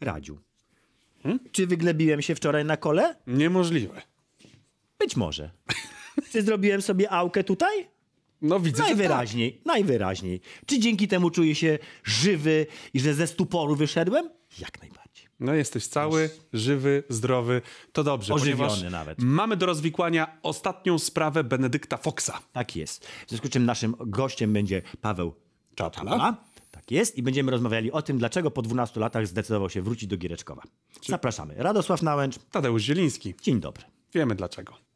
Radziu, czy wyglebiłem się wczoraj na kole? Niemożliwe. Być może. Czy zrobiłem sobie aukę tutaj? No widzę, tak. Najwyraźniej, najwyraźniej. Czy dzięki temu czuję się żywy i że ze stuporu wyszedłem? Jak najbardziej. No jesteś cały, żywy, zdrowy. To dobrze. Ożywiony nawet. Mamy do rozwikłania ostatnią sprawę Benedykta Foxa. Tak jest. W związku z czym naszym gościem będzie Paweł Czapla. Tak jest. I będziemy rozmawiali o tym, dlaczego po 12 latach zdecydował się wrócić do Giereczkowa. Zapraszamy. Radosław Nałęcz. Tadeusz Zieliński. Dzień dobry. Wiemy dlaczego.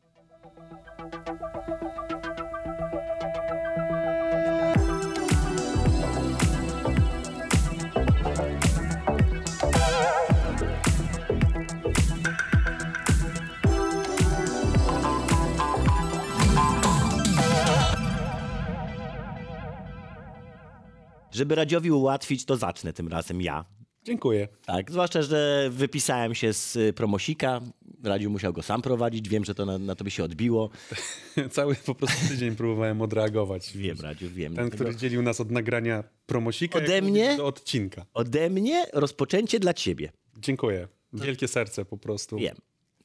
Żeby Radziowi ułatwić, to zacznę tym razem ja. Dziękuję. Tak, zwłaszcza, że wypisałem się z y, promosika. Radziu musiał go sam prowadzić. Wiem, że to na, na tobie się odbiło. Cały po prostu tydzień próbowałem odreagować. Wiem, Radziu, wiem. Ten, który dzielił nas od nagrania promosika Ode mnie? do odcinka. Ode mnie rozpoczęcie dla ciebie. Dziękuję. Wielkie serce po prostu. Wiem.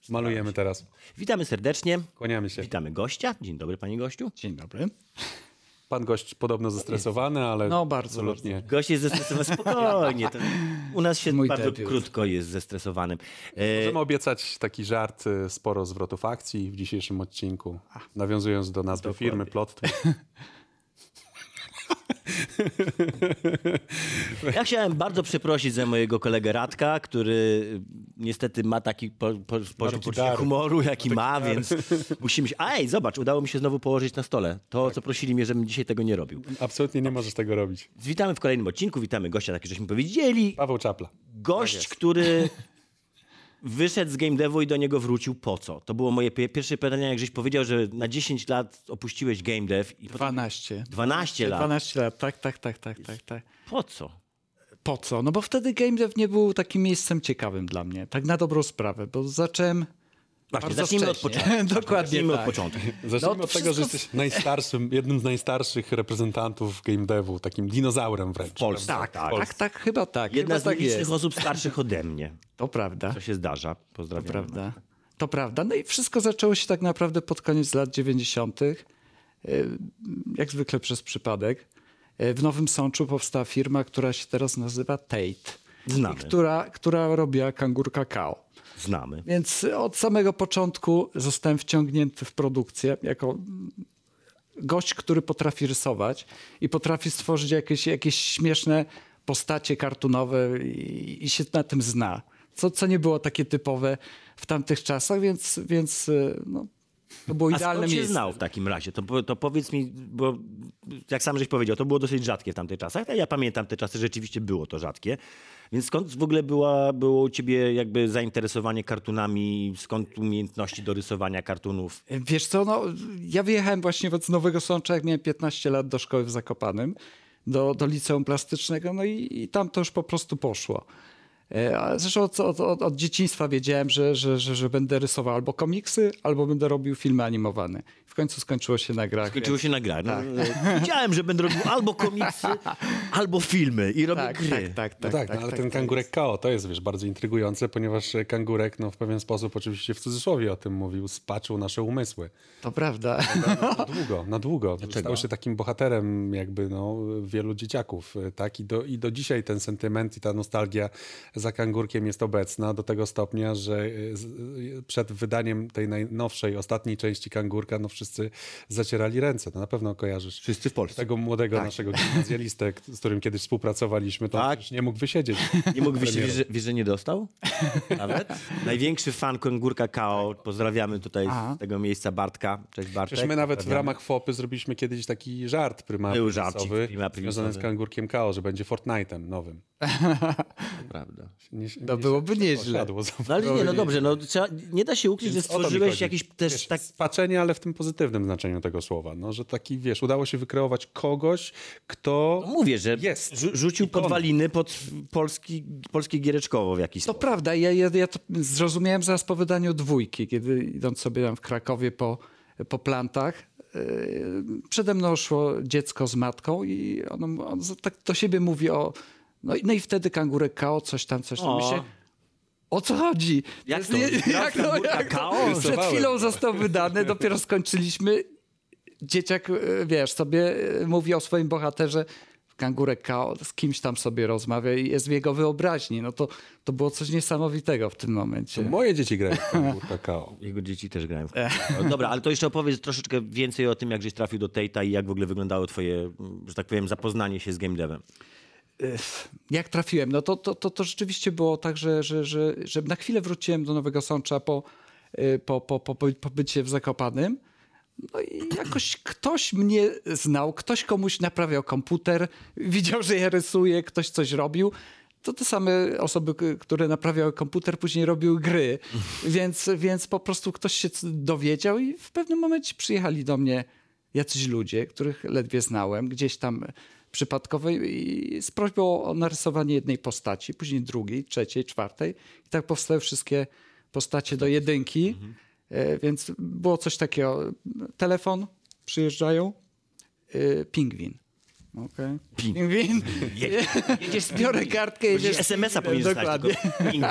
Malujemy teraz. Witamy serdecznie. Kłaniamy się. Witamy gościa. Dzień dobry, panie gościu. Dzień dobry. Pan gość podobno zestresowany, ale No, bardzo, absolutnie. Gość jest zestresowany. Spokojnie. To u nas się Mój bardzo debiut. krótko jest zestresowanym. E, Możemy obiecać taki żart, y, sporo zwrotów akcji w dzisiejszym odcinku. Nawiązując do nazwy firmy Plot. Ja chciałem bardzo przeprosić za mojego kolegę Radka, który niestety ma taki po, po, poziom poczucia humoru, jaki ma, więc musimy się... A ej, zobacz, udało mi się znowu położyć na stole. To, co prosili mnie, żebym dzisiaj tego nie robił. Absolutnie nie możesz tego robić. Witamy w kolejnym odcinku, witamy gościa, tak jak żeśmy powiedzieli. Paweł Czapla. Gość, który wyszedł z game devu i do niego wrócił po co? To było moje pie- pierwsze pytanie, jak żeś powiedział, że na 10 lat opuściłeś game dev i po 12. 12 lat. 12 lat, tak, tak, tak, tak, tak, tak. Po co? Po co? No bo wtedy game dev nie był takim miejscem ciekawym dla mnie. Tak na dobrą sprawę, bo zacząłem Właśnie, bardzo zacznijmy od wcześnie. początku. Dokładnie Zacznijmy tak. od początku. Zacznijmy No, od tego, że jesteś najstarszym, jednym z najstarszych reprezentantów game devu, takim dinozaurem wręcz. W Polsce, tak. Tak, Polsce. tak, chyba tak. Jedna chyba z tak nielicznych jest. osób starszych ode mnie. To prawda. To się zdarza. Pozdrawiam. To prawda. To prawda. No i wszystko zaczęło się tak naprawdę pod koniec lat 90. y, Jak zwykle przez przypadek. Y, W Nowym Sączu powstała firma, która się teraz nazywa Tate. Znamy. Która, która robiła kangur kakao. Znamy. Więc od samego początku zostałem wciągnięty w produkcję jako gość, który potrafi rysować i potrafi stworzyć jakieś, jakieś śmieszne postacie kartunowe i, i się na tym zna. Co, co nie było takie typowe w tamtych czasach, więc, więc no, to było A idealne skąd się znał w takim razie? To, to powiedz mi, bo jak sam żeś powiedział, to było dosyć rzadkie w tamtych czasach. Ja pamiętam te czasy, rzeczywiście było to rzadkie. Więc skąd w ogóle była, było u ciebie jakby zainteresowanie kartunami, skąd umiejętności do rysowania kartunów? Wiesz co, no, ja wyjechałem właśnie z Nowego Sącza, jak miałem 15 lat do szkoły w Zakopanym, do, do liceum plastycznego, no i, i tam to już po prostu poszło. E, a Zresztą od, od, od, od dzieciństwa wiedziałem, że, że, że, że będę rysował albo komiksy, albo będę robił filmy animowane. W końcu skończyło się na grach. Skończyło więc- się na grach. No, Wiedziałem, że będę robił albo komiksy, albo filmy i robię Tak, gry. tak, tak, No tak. tak, tak, no, ale tak, ten tak kangurek. KO to jest, wiesz, bardzo intrygujące, ponieważ e, kangurek, no w pewien sposób, oczywiście w cudzysłowie o tym mówił, spaczył nasze umysły. To prawda. Na długo, na długo. Stał się takim bohaterem jakby no, wielu dzieciaków, e, tak? I do, I do dzisiaj ten sentyment i ta nostalgia za kangurkiem jest obecna do tego stopnia, że e, e, przed wydaniem tej najnowszej, ostatniej części kangurka, no wszyscy zacierali ręce. To na pewno kojarzysz. Wszyscy w Polsce. Tego młodego naszego gimnazjalistę, z którym kiedyś współpracowaliśmy, to Tak. nie mógł wysiedzieć. Nie mógł Premierą. wiesz, że- wiesz, że nie dostał? Nawet? Największy fan Kangurka KO. Pozdrawiamy tutaj Aha. z tego miejsca Bartka. Cześć Bartek. Przecież my nawet w ramach FOPy zrobiliśmy kiedyś taki żart prima Był żarcik związany z kangurkiem KO, że będzie Fortnite'em nowym. Prawda. Nie, To byłoby nieźle. No ale nie, no dobrze, no, trzeba, nie da się ukryć, że Więc to mi stworzyłeś jakiś też wiesz, tak... Spaczenie, ale w tym pozytywnym znaczeniu tego słowa. No, że taki, wiesz, udało się wykreować kogoś, kto... No mówię, że Jest. rzu- rzucił podwaliny pod polski, polskie giereczkowo w jakiś To sposób. prawda. Ja, ja, ja to zrozumiałem zaraz po wydaniu dwójki, kiedy idąc sobie tam w Krakowie po, po plantach, yy, przede mną szło dziecko z matką i ono, on tak do siebie mówi o No i, no i wtedy kangurek KO, coś tam, coś tam. O. Myślę, o co chodzi? Jak to? jak to, kangurka jak to? KO? Przed chwilą został wydany, dopiero skończyliśmy. Dzieciak, e, wiesz, sobie e, mówi o swoim bohaterze, kangurek KO, z kimś tam sobie rozmawia i jest w jego wyobraźni. No to, to było coś niesamowitego w tym momencie. Moje dzieci grają w kangurka kakao. Jego dzieci też grają w no, Dobra, ale to jeszcze opowiedz troszeczkę więcej o tym, jak żeś trafił do Tate'a i jak w ogóle wyglądało twoje, że tak powiem, zapoznanie się z game devem. Jak trafiłem, no to, to, to, to rzeczywiście było tak, że, że, że, że na chwilę wróciłem do Nowego Sącza po, y, po, po, po po- pobycie w Zakopanym. No i jakoś ktoś mnie znał, ktoś komuś naprawiał komputer, widział, że ja rysuję, ktoś coś robił. To te same osoby, które naprawiały komputer, później robiły gry, więc, więc po prostu ktoś się dowiedział i w pewnym momencie przyjechali do mnie jacyś ludzie, których ledwie znałem, gdzieś tam przypadkowo i z prośbą o narysowanie jednej postaci, później drugiej, trzeciej, czwartej. I tak powstały wszystkie postacie do jedynki. E, Więc było coś takiego. Telefon, przyjeżdżają, e, pingwin. Okay. Pingwin. Jedziesz, biorę kartkę, jedziesz. SMS-a powinien dostać, pingwin.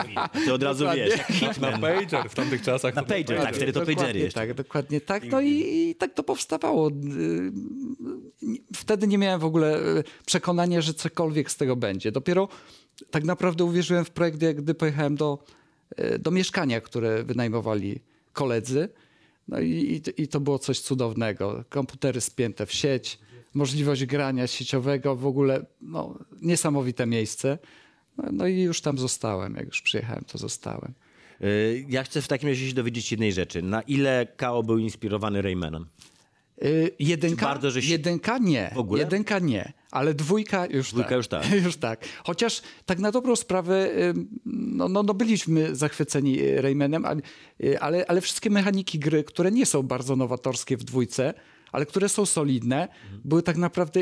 Ty od razu Dokładnie. wiesz, jak Na pager w tamtych czasach. Na pager, tak, wtedy to pagery Dokładnie jeszcze. tak, dokładnie tak. No i, i tak to powstawało. Y, Wtedy nie miałem w ogóle y, przekonania, że cokolwiek z tego będzie. Dopiero tak naprawdę uwierzyłem w projekt, jak gdy pojechałem do, y, do mieszkania, które wynajmowali koledzy. No i, i, i to było coś cudownego. Komputery spięte w sieć, możliwość grania sieciowego, w ogóle no, niesamowite miejsce. No, no i już tam zostałem. Jak już przyjechałem, to zostałem. Y, Ja chcę w takim razie się dowiedzieć jednej rzeczy. Na ile KO był inspirowany Raymanem? Y, jedynka, bardzo, żeś- jedynka nie. W ogóle? Jedynka nie, ale dwójka już Dwójka tak. już tak. już tak. Chociaż tak na dobrą sprawę, no, no, no byliśmy zachwyceni y, Raymanem, a- y, ale, ale wszystkie mechaniki gry, które nie są bardzo nowatorskie w dwójce, ale które są solidne, Mhm. były tak naprawdę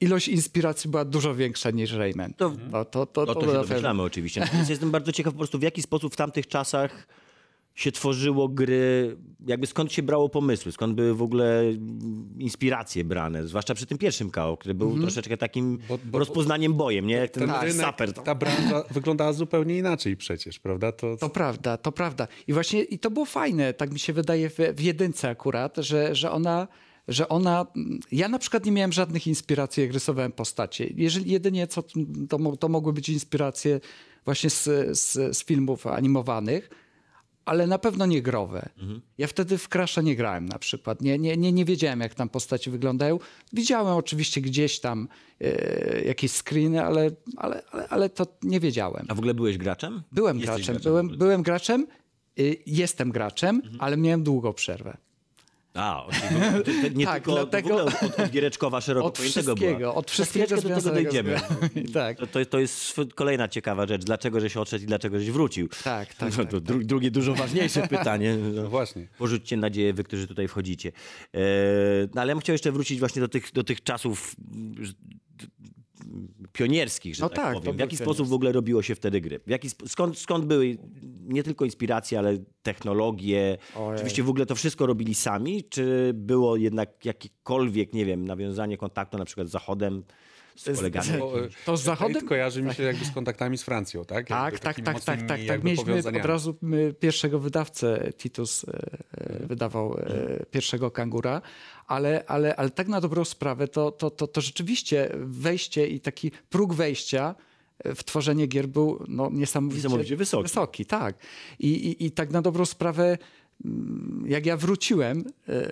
ilość inspiracji była dużo większa niż Rayman. To- no, to, to, No to się na pewno. domyślamy oczywiście. Natomiast jestem bardzo ciekaw po prostu w jaki sposób w tamtych czasach się tworzyło gry, jakby skąd się brało pomysły, skąd były w ogóle mm, inspiracje brane, zwłaszcza przy tym pierwszym KO, który był Mhm. troszeczkę takim Bo- bo- rozpoznaniem bojem, nie? Jak ten Ten rynek, saper. ta branża wyglądała zupełnie inaczej przecież, prawda? To, To prawda, to prawda. I właśnie i to było fajne, tak mi się wydaje, w, w jedynce akurat, że, że ona. Że ona. Ja na przykład nie miałem żadnych inspiracji, jak rysowałem postacie. Jeżeli jedynie co, to, to mogły być inspiracje właśnie z, z, z filmów animowanych, ale na pewno nie growe. Ja wtedy w Crash'a nie grałem na przykład. Nie, nie, nie, nie wiedziałem, jak tam postacie wyglądają. Widziałem oczywiście gdzieś tam e, jakieś screeny, ale, ale, ale, ale to nie wiedziałem. A w ogóle byłeś graczem? Byłem Jesteś graczem, w byłem, byłem graczem, y, jestem graczem, Mhm. ale miałem długą przerwę. A, nie Tak, tylko dlatego- w ogóle od, od, od Giereczkowa szeroko Od pojętego wszystkiego, była. od wszystkiego do tego dojdziemy. tak. To, to, jest kolejna ciekawa rzecz. Dlaczego żeś odszedł i dlaczego żeś wrócił? Tak, tak, No, tak, to dru- drugie, dużo ważniejsze pytanie. no właśnie. Porzućcie nadzieję, wy, którzy tutaj wchodzicie. E, no, ale ja bym chciał jeszcze wrócić właśnie do tych, do tych czasów mm, pionierskich, że No tak, tak, powiem. W jaki sposób w ogóle robiło się wtedy gry? W jaki, skąd, skąd były nie tylko inspiracje, ale technologie? Ojej. Oczywiście w ogóle to wszystko robili sami, czy było jednak jakiekolwiek, nie wiem, nawiązanie kontaktu na przykład z Zachodem, z kolegami? E, To z Zachodem? Kojarzy mi się jakby z kontaktami z Francją, tak? Tak, tak, tak, tak, tak, tak. jakby Mieliśmy od razu my, pierwszego wydawcę, Titus e, e, wydawał e, pierwszego kangura, ale, ale, ale tak na dobrą sprawę to, to, to, to rzeczywiście wejście i taki próg wejścia w tworzenie gier był no, niesamowicie, Niesamowicie wysoki. Wysoki, tak. I, i, I tak na dobrą sprawę mm, jak ja wróciłem e,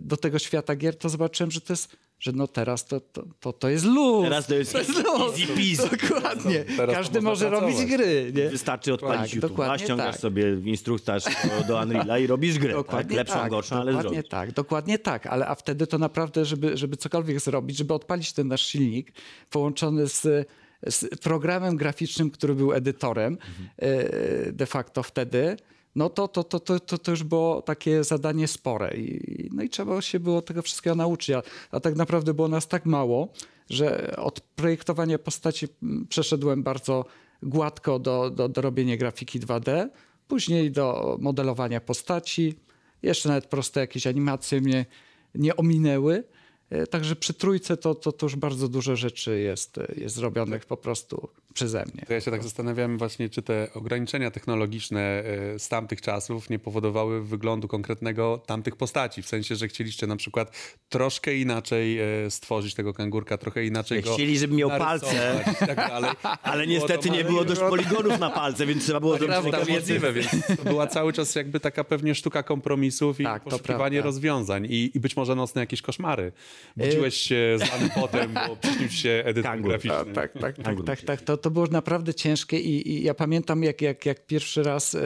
do tego świata gier, to zobaczyłem, że to jest, że no teraz to, to, to, to jest luz. Teraz to jest easy peasy. Dokładnie. To Każdy może robić pracować. gry. Nie? Wystarczy odpalić Tak, YouTube, dokładnie ściągasz tak. sobie instruktaż do, do Unreala i robisz grę. Tak? Dokładnie Lepszą, tak, gorszą, ale dokładnie zrobisz. tak, dokładnie tak, ale a wtedy to naprawdę, żeby, żeby cokolwiek zrobić, żeby odpalić ten nasz silnik połączony z, z programem graficznym, który był edytorem e, de facto wtedy, no to, to, to, to, to, to już było takie zadanie spore i, no i trzeba się było tego wszystkiego nauczyć, a, a tak naprawdę było nas tak mało, że od projektowania postaci mm, przeszedłem bardzo gładko do, do, do robienia grafiki 2D, później do modelowania postaci, jeszcze nawet proste jakieś animacje mnie nie ominęły. E, Także przy trójce to, to, to już bardzo dużo rzeczy jest, jest zrobionych po prostu przeze mnie. To ja się tak zastanawiałem właśnie, czy te ograniczenia technologiczne e, z tamtych czasów nie powodowały wyglądu konkretnego tamtych postaci. W sensie, że chcieliście na przykład troszkę inaczej e, stworzyć tego kangurka, trochę inaczej go Chcieli, żeby miał palce. i tak dalej. Ale Było niestety to nie było dość poligonów na palce, więc trzeba było zrobić Prawda, takie możliwe, więc to była cały czas jakby taka pewnie sztuka kompromisów i Tak, to poszukiwanie rozwiązań i, i być może nocne jakieś koszmary. Budziłeś się zlany potem, bo przyśnił się edytor graficzny. Tak, tak, tak, tak, tak. To, to było naprawdę ciężkie i, i ja pamiętam, jak, jak, jak pierwszy raz e,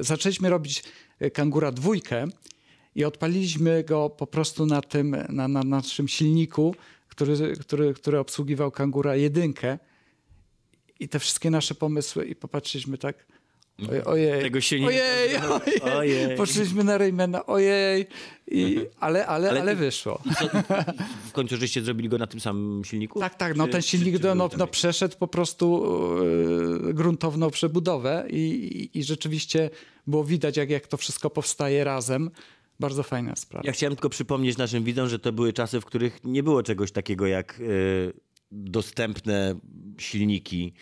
zaczęliśmy robić e, Kangura dwójkę i odpaliliśmy go po prostu na tym, na, na naszym silniku, który, który, który obsługiwał Kangura jedynkę. I te wszystkie nasze pomysły i popatrzyliśmy tak, ojej, ojej Tego się nie- ojej, ojej, Ojej. poszliśmy na Raymana, ojej, I, ale, ale, ale, Ale ty- wyszło. Co, w końcu żeście zrobili go na tym samym silniku? Tak, tak, no Czy- ten czy- silnik czy był no, no, przeszedł po prostu e, gruntowną przebudowę i, i, i rzeczywiście było widać, jak, jak to wszystko powstaje razem. Bardzo fajna sprawa. Ja chciałem tylko przypomnieć naszym widzom, że to były czasy, w których nie było czegoś takiego jak e, dostępne silniki.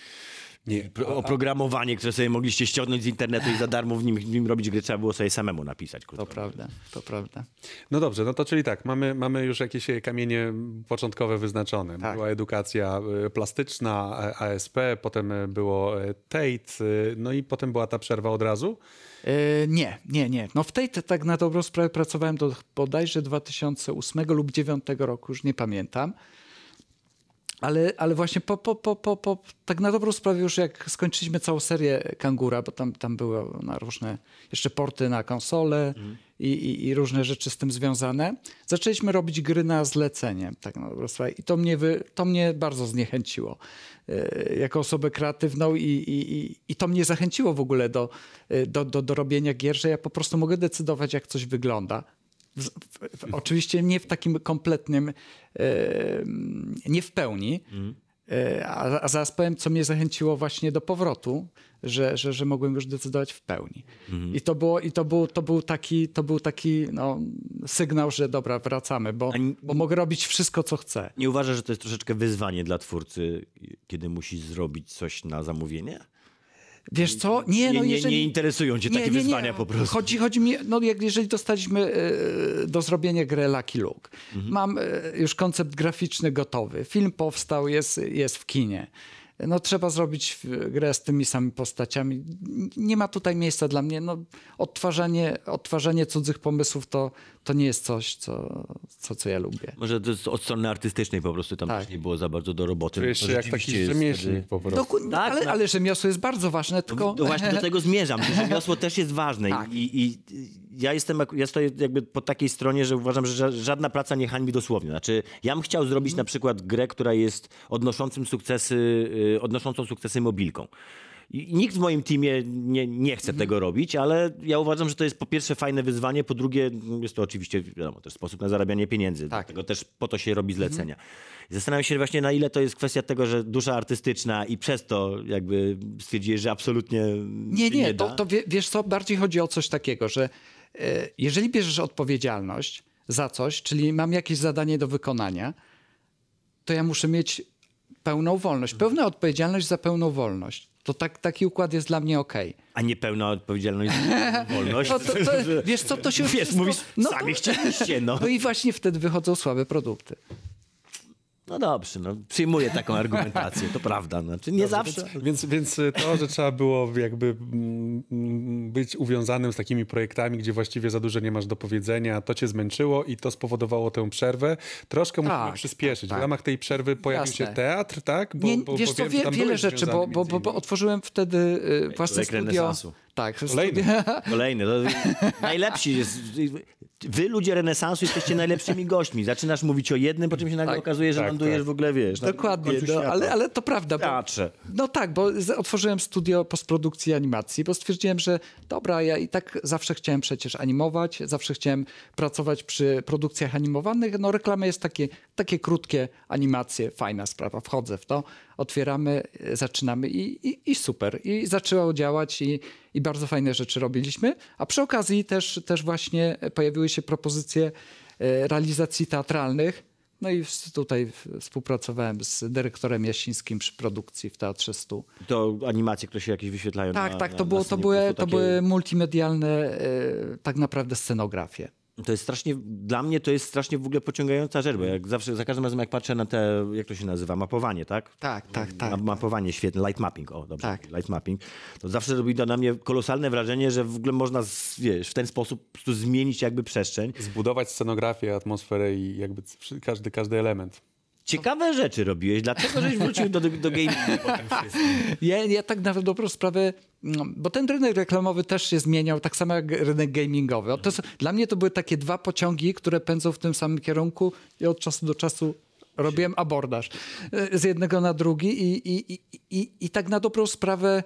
Nie, Pro- Oprogramowanie, które sobie mogliście ściągnąć z internetu i za darmo w nim, w nim robić gry, trzeba było sobie samemu napisać. krótko To prawda, to prawda. No dobrze, no to czyli tak, mamy, mamy już jakieś kamienie początkowe wyznaczone. Tak. Była edukacja y, plastyczna, e, ASP, potem było Tate, no i potem była ta przerwa od razu. E, nie, nie, nie. No w tej te- tak na dobrą sprawę pracowałem do bodajże 2008 lub 2009 roku, już nie pamiętam. Ale, ale właśnie po, po, po, po, po, tak na dobrą sprawę już jak skończyliśmy całą serię Kangura, bo tam, tam były na różne jeszcze porty na konsole i, i, i różne rzeczy z tym związane, zaczęliśmy robić gry na zlecenie. Tak na dobrą sprawę. I to mnie, wy, to mnie bardzo zniechęciło e, jako osobę kreatywną i, i, i, i to mnie zachęciło w ogóle do, e, do, do, do robienia gier, że ja po prostu mogę decydować, jak coś wygląda. W, w, oczywiście nie w takim kompletnym, e, nie w pełni, e, a, a zaraz powiem, co mnie zachęciło właśnie do powrotu, że, że, że mogłem już decydować w pełni. I to, było, i to, był, to był taki, to był taki no, sygnał, że dobra, wracamy, bo, A n- bo mogę robić wszystko, co chcę. Nie uważasz, że to jest troszeczkę wyzwanie dla twórcy, kiedy musi zrobić coś na zamówienie? Wiesz co? Nie, no nie, jeżeli... nie interesują cię takie wyzwania po prostu. Chodzi, chodzi mi, no jak jeżeli dostaliśmy e, do zrobienia grę Lucky Luke, Mhm. mam e, już koncept graficzny gotowy, film powstał, jest, jest w kinie. No trzeba zrobić w- grę z tymi samymi postaciami. Nie ma tutaj miejsca dla mnie. No, odtwarzanie, odtwarzanie cudzych pomysłów to, to nie jest coś, co, co, co ja lubię. Może to jest od strony artystycznej po prostu tam Tak. też nie było za bardzo do roboty. Czujesz się jak taki rzemieślnik po prostu. Doku- Tak, ale, no. ale rzemiosło jest bardzo ważne, tylko... No właśnie do tego zmierzam. że Rzemiosło też jest ważne. Tak. I, I ja jestem, ja stoję jakby po takiej stronie, że uważam, że ża- żadna praca nie hańbi dosłownie. Znaczy, ja bym chciał zrobić na przykład grę, która jest odnoszącym sukcesy, y, odnoszącą sukcesy mobilką. I nikt w moim teamie nie, nie chce tego robić, ale ja uważam, że to jest po pierwsze fajne wyzwanie, po drugie jest to oczywiście wiadomo, też sposób na zarabianie pieniędzy. Tak. Dlatego też po to się robi zlecenia. I Zastanawiam się właśnie na ile to jest kwestia tego, że dusza artystyczna i przez to jakby stwierdziłeś, że absolutnie Nie, nie, da. to, to wie, wiesz co, bardziej chodzi o coś takiego, że jeżeli bierzesz odpowiedzialność za coś, czyli mam jakieś zadanie do wykonania, to ja muszę mieć pełną wolność. Pełna odpowiedzialność za pełną wolność. To tak, taki układ jest dla mnie okej. A nie pełna odpowiedzialność za wolność. To, to, to, wiesz co, to się Wiesz, wszystko- mówisz, no, sami chcieliście, no. No i właśnie wtedy wychodzą słabe produkty. No dobrze, no, przyjmuję taką argumentację, to prawda. Znaczy, nie zawsze. Więc, więc to, że trzeba było jakby mm, mm, być uwiązanym z takimi projektami, gdzie właściwie za dużo nie masz do powiedzenia, to cię zmęczyło i to spowodowało tę przerwę. Troszkę musimy Tak, przyspieszyć. tak, W ramach tej przerwy pojawił Jasne. się teatr, tak? Bo, Nie, bo, wiesz bo co, wie, wiele rzeczy, bo, bo, bo, otworzyłem wtedy y, własne studio. renesansu. Tak, Kolejny. Kolejny. To najlepsi jest. Wy, ludzie renesansu, jesteście najlepszymi gośćmi. Zaczynasz mówić o jednym, po czym się nagle Tak. okazuje, że Tak, lądujesz tak. w ogóle, wiesz. Dokładnie, no, ale, ale to prawda. Bo, Teatrze. no tak, bo otworzyłem studio postprodukcji animacji, bo stwierdziłem, że dobra, ja i tak zawsze chciałem przecież animować, zawsze chciałem pracować przy produkcjach animowanych. No reklama jest takie, takie krótkie animacje, fajna sprawa, wchodzę w to, otwieramy, zaczynamy i, i, i super. I zaczęło działać i, i bardzo fajne rzeczy robiliśmy, a przy okazji też, też właśnie pojawiły się propozycje e, realizacji teatralnych, No i tutaj współpracowałem z dyrektorem Jasińskim przy produkcji w Teatrze Stu. To animacje, które się jakieś wyświetlają Tak, na, tak, na, to, na było, to, scenie, były, po to takie- były multimedialne e, tak naprawdę scenografie. To jest strasznie, dla mnie to jest strasznie w ogóle pociągająca rzecz, bo jak zawsze, za każdym razem jak patrzę na te, jak to się nazywa, mapowanie, tak? Tak, tak, Ma- tak. Mapowanie, świetne, light mapping, o dobrze, Tak. light mapping. To zawsze robi to na mnie kolosalne wrażenie, że w ogóle można, z- wiesz, w ten sposób po prostu zmienić jakby przestrzeń. Zbudować scenografię, atmosferę i jakby każdy, każdy element. Ciekawe rzeczy robiłeś, dlaczego żeś wrócił do, do, gamingu? Ja, ja tak na dobrą sprawę, no, bo ten rynek reklamowy też się zmieniał, tak samo jak rynek gamingowy. To, dla mnie to były takie dwa pociągi, które pędzą w tym samym kierunku i od czasu do czasu robiłem abordaż e, z jednego na drugi i, i, i, i, i tak na dobrą sprawę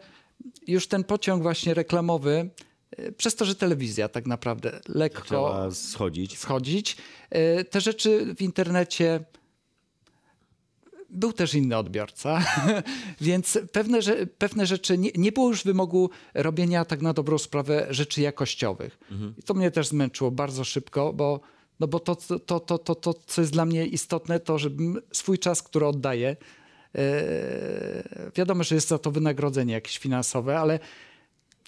już ten pociąg właśnie reklamowy, e, przez to, że telewizja tak naprawdę lekko Chciała schodzić. schodzić, e, te rzeczy w internecie był też inny odbiorca, więc pewne, pewne rzeczy, nie, nie było już wymogu robienia tak na dobrą sprawę rzeczy jakościowych. I to mnie też zmęczyło bardzo szybko, bo, no bo to, to, to, to, to, co jest dla mnie istotne, to żebym swój czas, który oddaję, e, wiadomo, że jest za to wynagrodzenie jakieś finansowe, ale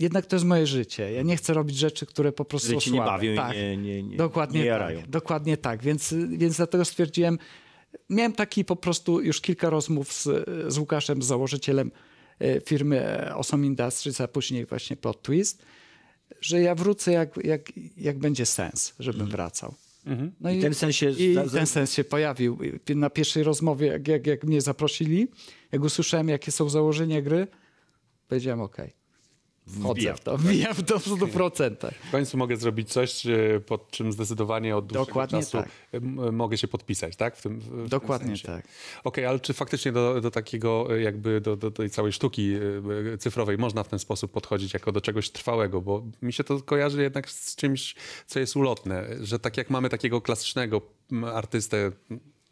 jednak to jest moje życie. Ja nie chcę robić rzeczy, które po prostu cię nie bawią i tak. nie- nie- nie- dokładnie nie jarają. Tak, dokładnie tak, więc, więc dlatego stwierdziłem, miałem taki po prostu już kilka rozmów z, z Łukaszem, z założycielem e, firmy Awesome Industries, a później właśnie Plot Twist, że ja wrócę jak, jak, jak będzie sens, żebym wracał. No I ten sens się i ten sens się pojawił. I Na pierwszej rozmowie, jak, jak, jak mnie zaprosili, jak usłyszałem, jakie są założenia gry, powiedziałem OK. Wchodzę w to, wbijam w to w 100%. W końcu mogę zrobić coś, e, pod czym zdecydowanie od dłuższego Dokładnie czasu tak. m- mogę się podpisać, tak? W tym, w- tym Dokładnie sensie. tak. Okej, ale czy faktycznie do, do takiego e, jakby do, do tej całej sztuki e, cyfrowej można w ten sposób podchodzić jako do czegoś trwałego? Bo mi się to kojarzy jednak z czymś, co jest ulotne, że tak jak mamy takiego klasycznego artystę,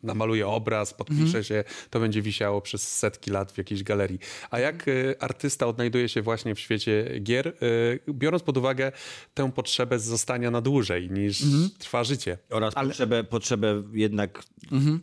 namaluje obraz, podpisze Mhm. się, to będzie wisiało przez setki lat w jakiejś galerii. A jak e, artysta odnajduje się właśnie w świecie gier, e, biorąc pod uwagę tę potrzebę zostania na dłużej niż Mhm. trwa życie? Oraz potrzebę, potrzebę jednak, Mhm.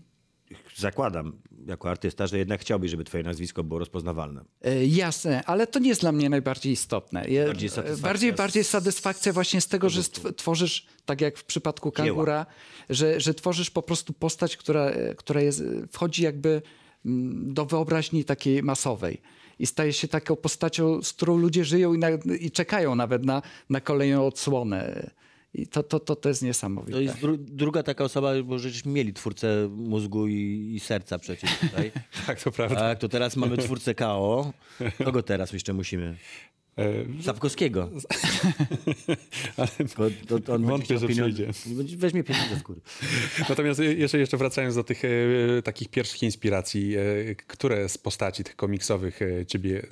Zakładam jako artysta, że jednak chciałbyś, żeby twoje nazwisko było rozpoznawalne. E, Jasne, ale to nie jest dla mnie najbardziej istotne. Bardziej satysfakcja bardziej, bardziej satysfakcja właśnie z tego, że tworzysz, tak jak w przypadku Kangura, że, że tworzysz po prostu postać, która, e, która jest, wchodzi jakby mm, do wyobraźni takiej masowej. I staje się taką postacią, z którą ludzie żyją i, na, i czekają nawet na, na kolejną odsłonę. I to, to, to, to jest niesamowite. To jest dru druga taka osoba, bo żeśmy mieli twórcę mózgu i, i serca przecież tutaj. Tak, to prawda. Tak, to teraz mamy twórcę KO. Kogo teraz jeszcze musimy? E, Sapkowskiego. Tylko to, to on Wątpię, że przyjdzie. Będzie- Weźmie pieniądze z góry. Natomiast jeszcze, jeszcze wracając do tych e, takich pierwszych inspiracji, e, które z postaci tych komiksowych ciebie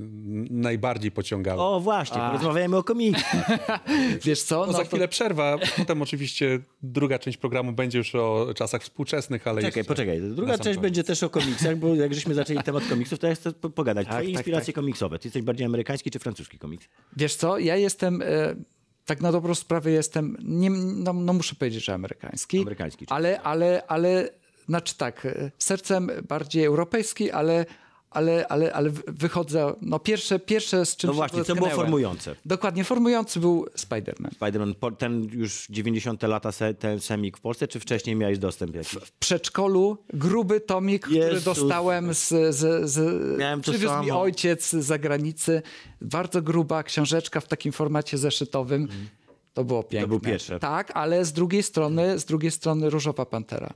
najbardziej pociągały? O, właśnie, porozmawiajmy o komiksach. Wiesz co? No, No za to- chwilę przerwa, potem oczywiście druga część programu będzie już o czasach współczesnych, ale Czekaj, jeszcze poczekaj. Druga część koniec. będzie też o komiksach, bo jak żeśmy zaczęli temat komiksów, to ja chcę po- pogadać. Tak, Twoje tak, inspiracje komiksowe. Ty jesteś bardziej amerykański czy francuski komiks? Wiesz co, ja jestem, e, tak na dobrą sprawę jestem, nie, no, no muszę powiedzieć, że amerykański. Amerykański, Ale, ale, ale, znaczy tak, e, sercem bardziej europejski, ale, ale, ale, ale wy- wychodzę, no pierwsze, pierwsze z czym No właśnie, co było formujące? Dokładnie, formujący był Spider-Man. Spider-Man, ten już 90 lata, se, ten semik w Polsce, czy wcześniej miałeś dostęp jakiś? W przedszkolu gruby tomik, który Jezus. dostałem z, z, z Miałem to przywiózł mi ojciec z zagranicy. Bardzo gruba książeczka w takim formacie zeszytowym. To było piękne. był pierwsze. Tak, ale z drugiej strony, z drugiej strony Różowa Pantera.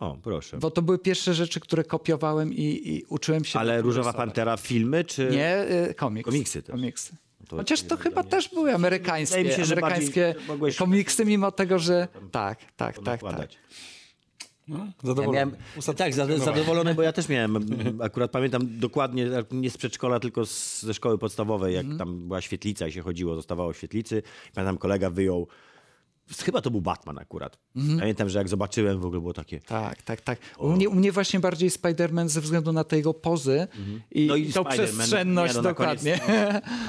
O, proszę. Bo to były pierwsze rzeczy, które kopiowałem i, i uczyłem się. Ale. Różowa Pantera filmy, czy... Nie, y, komiks. Komiksy też. Komiksy. To Chociaż to chyba też były amerykańskie, Wydaje mi się, że amerykańskie mogłeś- komiksy, mimo tego, że tak, tak, tak, tak. No, Ja zadowolony. miałem, tak, zadowolony, bo ja też miałem, akurat pamiętam dokładnie, nie z przedszkola, tylko z, ze szkoły podstawowej, jak tam była świetlica i się chodziło, zostawało w świetlicy. Pamiętam, kolega wyjął, chyba to był Batman akurat. Pamiętam, że jak zobaczyłem, w ogóle było takie... Tak, tak, tak. U mnie, u mnie właśnie bardziej Spider-Man ze względu na te jego pozy i, No i tą przestrzenność Nie, no na koniec- dokładnie.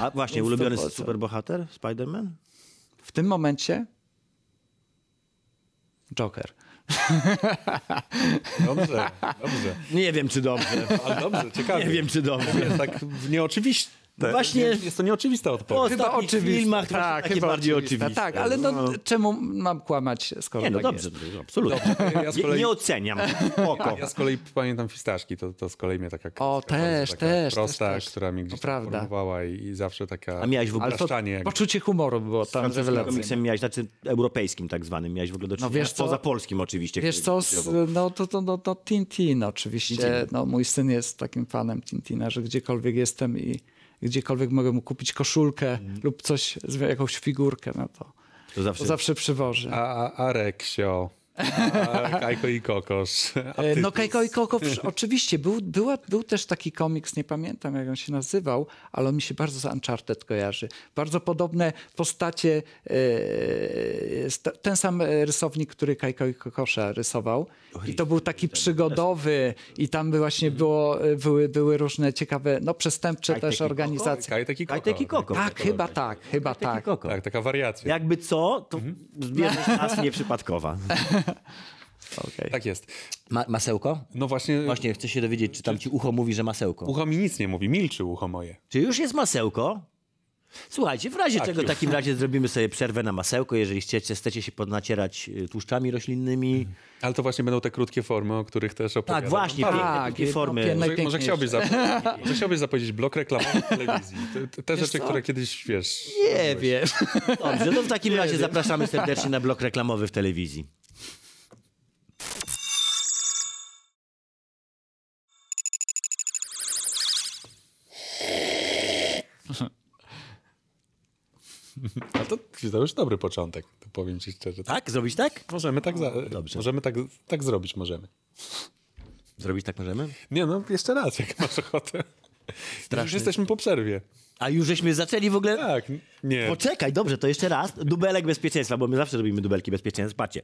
A właśnie, ulubiony superbohater? Spider-Man? W tym momencie Joker. Dobrze, dobrze. Nie wiem, czy dobrze. Ale dobrze, ciekawie. Nie wiem, czy dobrze. Wiesz, tak w nieoczywiście. Właśnie- Nie, jest to nieoczywista Po odpowiedź. ostatnich filmach to tak, takie chyba bardziej oczywiste. oczywiste. Tak, ale no, czemu mam kłamać, skoro Nie, no tak dobrze, jest? absolutnie. Ja z Nie, kolei, nie oceniam. Spoko. ja z kolei pamiętam fistaszki, to, to z kolei mnie taka O, też, taka też, prosta, też, która mi gdzieś formowała i, i zawsze taka A miałeś w ogóle Ale to poczucie humoru było tam rewelacyjne. komiksem miałeś, znaczy europejskim tak zwanym, miałeś w ogóle do czynienia, wiesz co? poza polskim oczywiście. Wiesz co, z, no to, to, no, to Tintin oczywiście. No, mój syn jest takim fanem Tintina, że gdziekolwiek jestem i gdziekolwiek mogę mu kupić koszulkę lub coś, jakąś figurkę, no to, To zawsze, to zawsze przywożę. A, a, a Reksio, a Kajko i Kokosz. E, No. Kajko i Koko, przy- oczywiście. Był, była, był też taki komiks, nie pamiętam jak on się nazywał, ale on mi się bardzo z Uncharted kojarzy. Bardzo podobne postacie, e, ten sam rysownik, który Kajko i Kokosza rysował. I to był taki przygodowy i tam by właśnie było, e, były, były różne ciekawe, no przestępcze Kajtek też organizacje. Kajtek i Koko. Kajtek i Koko. Tak, chyba tak, chyba Taki tak. Tak, taka wariacja. Jakby co, to zbieżność nas nieprzypadkowa. Okej. Tak jest. Ma masełko? No właśnie, Właśnie, chcę się dowiedzieć, czy tam ci ucho mówi, że masełko. ucho mi nic nie mówi, milczy ucho moje. Czy już jest masełko? Słuchajcie, w razie Tak, czego w już. takim razie zrobimy sobie przerwę na masełko, jeżeli chcecie, chcecie się podnacierać y, tłuszczami roślinnymi. Ale to właśnie będą te krótkie formy, o których też opowiadam. Tak, właśnie, piękne, Tak, takie no, formy. piękne- Może, może, chciałbyś zapowiedzieć, może chciałbyś zapowiedzieć blok reklamowy w telewizji. Te, te, rzeczy, co? które kiedyś, wiesz... Nie wiem. Dobrze, to w takim razie zapraszamy serdecznie na blok reklamowy w telewizji. A to, to już dobry początek, to powiem ci szczerze. Tak? Zrobić tak? Możemy tak, za, Dobrze. możemy tak, tak zrobić, możemy. Zrobić tak możemy? Nie no, jeszcze raz, jak masz ochotę. Już jesteśmy po przerwie. A już żeśmy zaczęli w ogóle... Tak, nie. Poczekaj, dobrze, to jeszcze raz. Dubelek bezpieczeństwa, bo my zawsze robimy dubelki bezpieczeństwa. Patrzcie.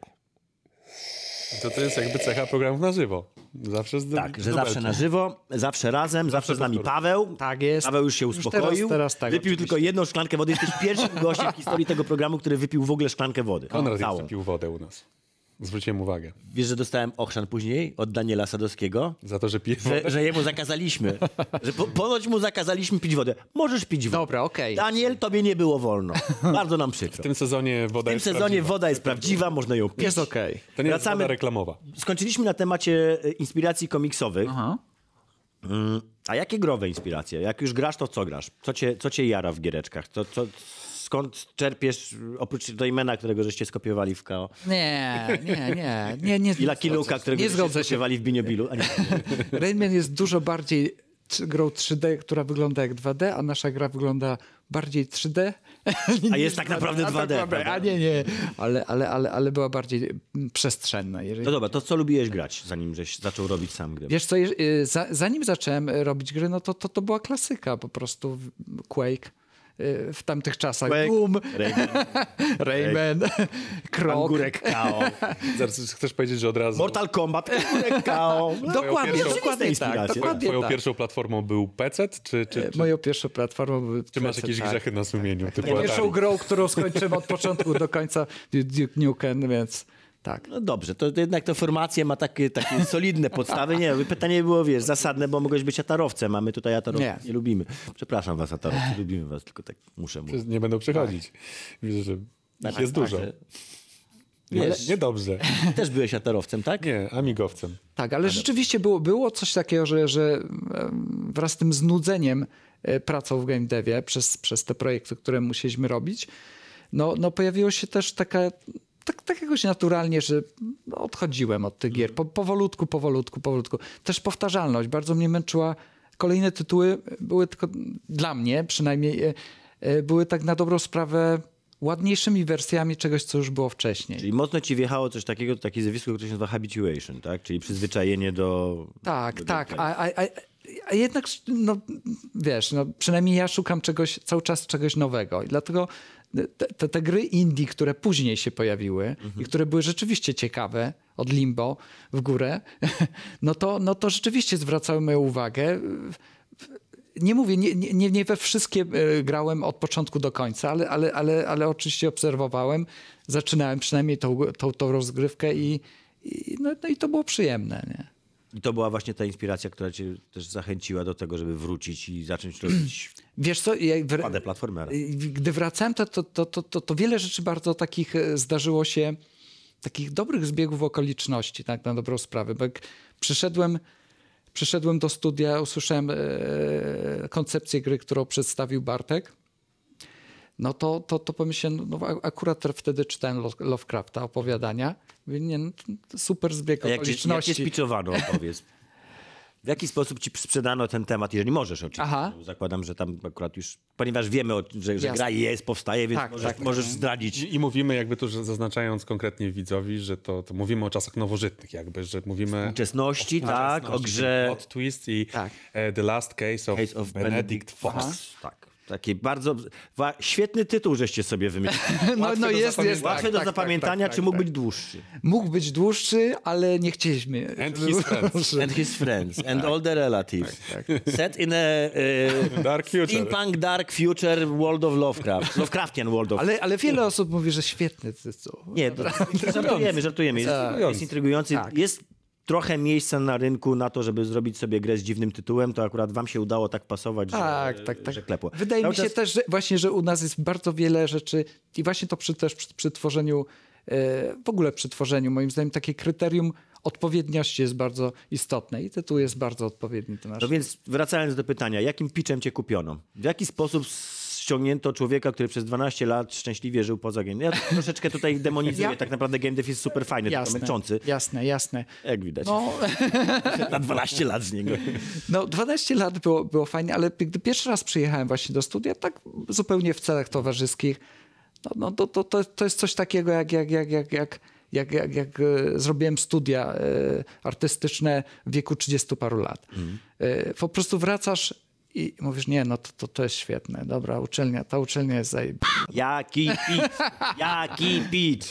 To, to jest jakby cecha programów na żywo. Zawsze z Tak, że zawsze na żywo, zawsze razem, zawsze z nami. Paweł. Tak jest. Paweł już się Już uspokoił. teraz- teraz tak, wypił oczywiście. tylko jedną szklankę wody. Jesteś pierwszym gościem w historii tego programu, który wypił w ogóle szklankę wody. Konrad jeszcze pił wodę u nas. Zwróciłem uwagę. Wiesz, że dostałem ochrzan później od Daniela Sadowskiego, Za to, że pije wodę. że, że jemu zakazaliśmy, że po, ponoć mu zakazaliśmy pić wodę. Możesz pić wodę. Dobra, okej. Daniel, tobie nie było wolno. Bardzo nam przykro. W tym sezonie woda W tym jest sezonie prawdziwa. woda jest prawdziwa, można ją pić. Jest okej. To nie jest Wracamy- woda reklamowa. Skończyliśmy na temacie e, inspiracji komiksowych. Aha. Mm, A jakie growe inspiracje? Jak już grasz, to co grasz? Co cię, co cię jara w giereczkach? Co, co, skąd czerpiesz, oprócz Raymana, którego żeście skopiowali w KO? Nie, nie, nie, nie, nie. I Lucky Luke'a, którego nie żeście skopiowali w Biniobilu? Rayman jest dużo bardziej grą 3D, która wygląda jak 2D, a nasza gra wygląda bardziej 3D. A jest tak naprawdę A 2D, tak? A nie, nie, ale, ale, ale, ale była bardziej przestrzenna. Jeżeli... No dobra, to co lubiłeś grać, zanim żeś zaczął robić sam gry? Wiesz co, zanim zacząłem robić gry, no to, to, to była klasyka po prostu Quake w tamtych czasach. Quake, Doom, Rayman, Rayman, Krok. Angurek Zaraz chcesz powiedzieć, że od razu Mortal Kombat, Angurek KO. Dokładnie, pierwszą- dokładnie tak. Dokładnie twoją tak. pierwszą platformą był PC, czy, czy, czy, Moją pierwszą platformą były czy masz jakieś tak. grzechy na sumieniu? Typu Pierwszą Atari? grą, którą skończyłem od początku do końca Duke Nukem, więc tak. No dobrze, to jednak to formacje ma takie, takie solidne podstawy. Nie, pytanie było, wiesz, zasadne, bo mogłeś być atarowcem, a my tutaj atarowców nie, Nie. lubimy. Przepraszam was, atarowcy, lubimy was, tylko tak muszę mówić. Nie będą przychodzić. Widzę, że ich jest dużo. tak. Wiesz, niedobrze. Też byłeś atarowcem, tak? Nie, amigowcem. Tak, ale rzeczywiście było, było coś takiego, że, że wraz z tym znudzeniem e, pracą w game devie przez, przez te projekty, które musieliśmy robić, no, no pojawiło się też taka, tak, tak jakoś naturalnie, że odchodziłem od tych gier. Po, powolutku, powolutku, powolutku. Też powtarzalność bardzo mnie męczyła. Kolejne tytuły były tylko dla mnie przynajmniej, e, e, były tak na dobrą sprawę ładniejszymi wersjami czegoś, co już było wcześniej. Czyli mocno ci wjechało coś takiego, takie zjawisko, które się nazywa habituation, tak? Czyli przyzwyczajenie do... Tak, do tak. A, a, a, a jednak, no, wiesz, no, przynajmniej ja szukam czegoś, cały czas czegoś nowego. I dlatego te, te, gry indie, które później się pojawiły i które były rzeczywiście ciekawe, od Limbo w górę, no to, no to rzeczywiście zwracały moją uwagę. Nie mówię, nie, nie, nie we wszystkie e, grałem od początku do końca, ale, ale, ale, ale oczywiście obserwowałem, zaczynałem przynajmniej tą, tą, tą rozgrywkę i, i, no, no i to było przyjemne. Nie? I to była właśnie ta inspiracja, która cię też zachęciła do tego, żeby wrócić i zacząć robić Wiesz co, jak w, padę platformera. gdy wracałem, to, to, to, to, to, to wiele rzeczy bardzo takich e, zdarzyło się, takich dobrych zbiegów okoliczności, tak na dobrą sprawę. Bo jak przyszedłem, przyszedłem do studia, usłyszałem e, koncepcję gry, którą przedstawił Bartek, no to, to, to pomyślałem, no a- akurat wtedy czytałem Lo- Lovecrafta, opowiadania. Mówię, nie, no, super zbieg A jak cię, jak okoliczności. cię spiczowano, opowiedz. W jaki sposób ci sprzedano ten temat, jeżeli możesz oczywiście. Aha. Zakładam, że tam akurat już, ponieważ wiemy, o, że, że gra jest, powstaje, więc Tak, możesz, tak. możesz zdradzić. I, I mówimy jakby tu, zaznaczając konkretnie widzowi, że to, to mówimy o czasach nowożytnych jakby, że mówimy Uczestności, tak, o Współczesności, grze Plot twist i Tak. e, The Last Case of, Case of Benedict Benedict Fox. Fox. Tak. Taki bardzo wa- świetny tytuł, żeście sobie wymyślili. No, Łatwy no do jest, jest. Łatwy tak, do tak, zapamiętania, tak, czy tak, mógł tak. być dłuższy? Mógł być dłuższy, ale nie chcieliśmy. And his friends. And his friends, and all the relatives. Set in a e, Dark future. steampunk dark future world of Lovecraft. Lovecraftian world of Ale, ale wiele osób mówi, że świetny tytuł. Nie, to, żartujemy, żartujemy. Jest, Intrygujący. jest intrygujący. Tak. Jest trochę miejsca na rynku na to, żeby zrobić sobie grę z dziwnym tytułem, to akurat wam się udało tak pasować, Tak, że, tak, tak. że klepło. Wydaje Cały mi się czas- też, że właśnie, że u nas jest bardzo wiele rzeczy i właśnie to przy, też przy, przy tworzeniu, e, w ogóle przy tworzeniu, moim zdaniem takie kryterium odpowiedniości jest bardzo istotne i tytuł jest bardzo odpowiedni. do No naszego. więc wracając do pytania, jakim pitchem cię kupiono? W jaki sposób ściągnięto człowieka, który przez 12 lat szczęśliwie żył poza game. Ja troszeczkę tutaj demonizuję, ja... tak naprawdę game jest super fajny, jasne, męczący. Jasne, jasne. Jak widać. No... Na 12 lat z niego. No 12 lat było, było fajnie, ale gdy pierwszy raz przyjechałem właśnie do studia, tak zupełnie w celach towarzyskich, no, no to, to, to, to jest coś takiego jak, jak, jak, jak, jak jak, jak, jak e, zrobiłem studia e, artystyczne w wieku 30 paru lat. Mm. Po prostu wracasz i mówisz, nie, no to, to, to jest świetne, dobra, uczelnia, ta uczelnia jest zajeb... Jaki pitch? Jaki pitch?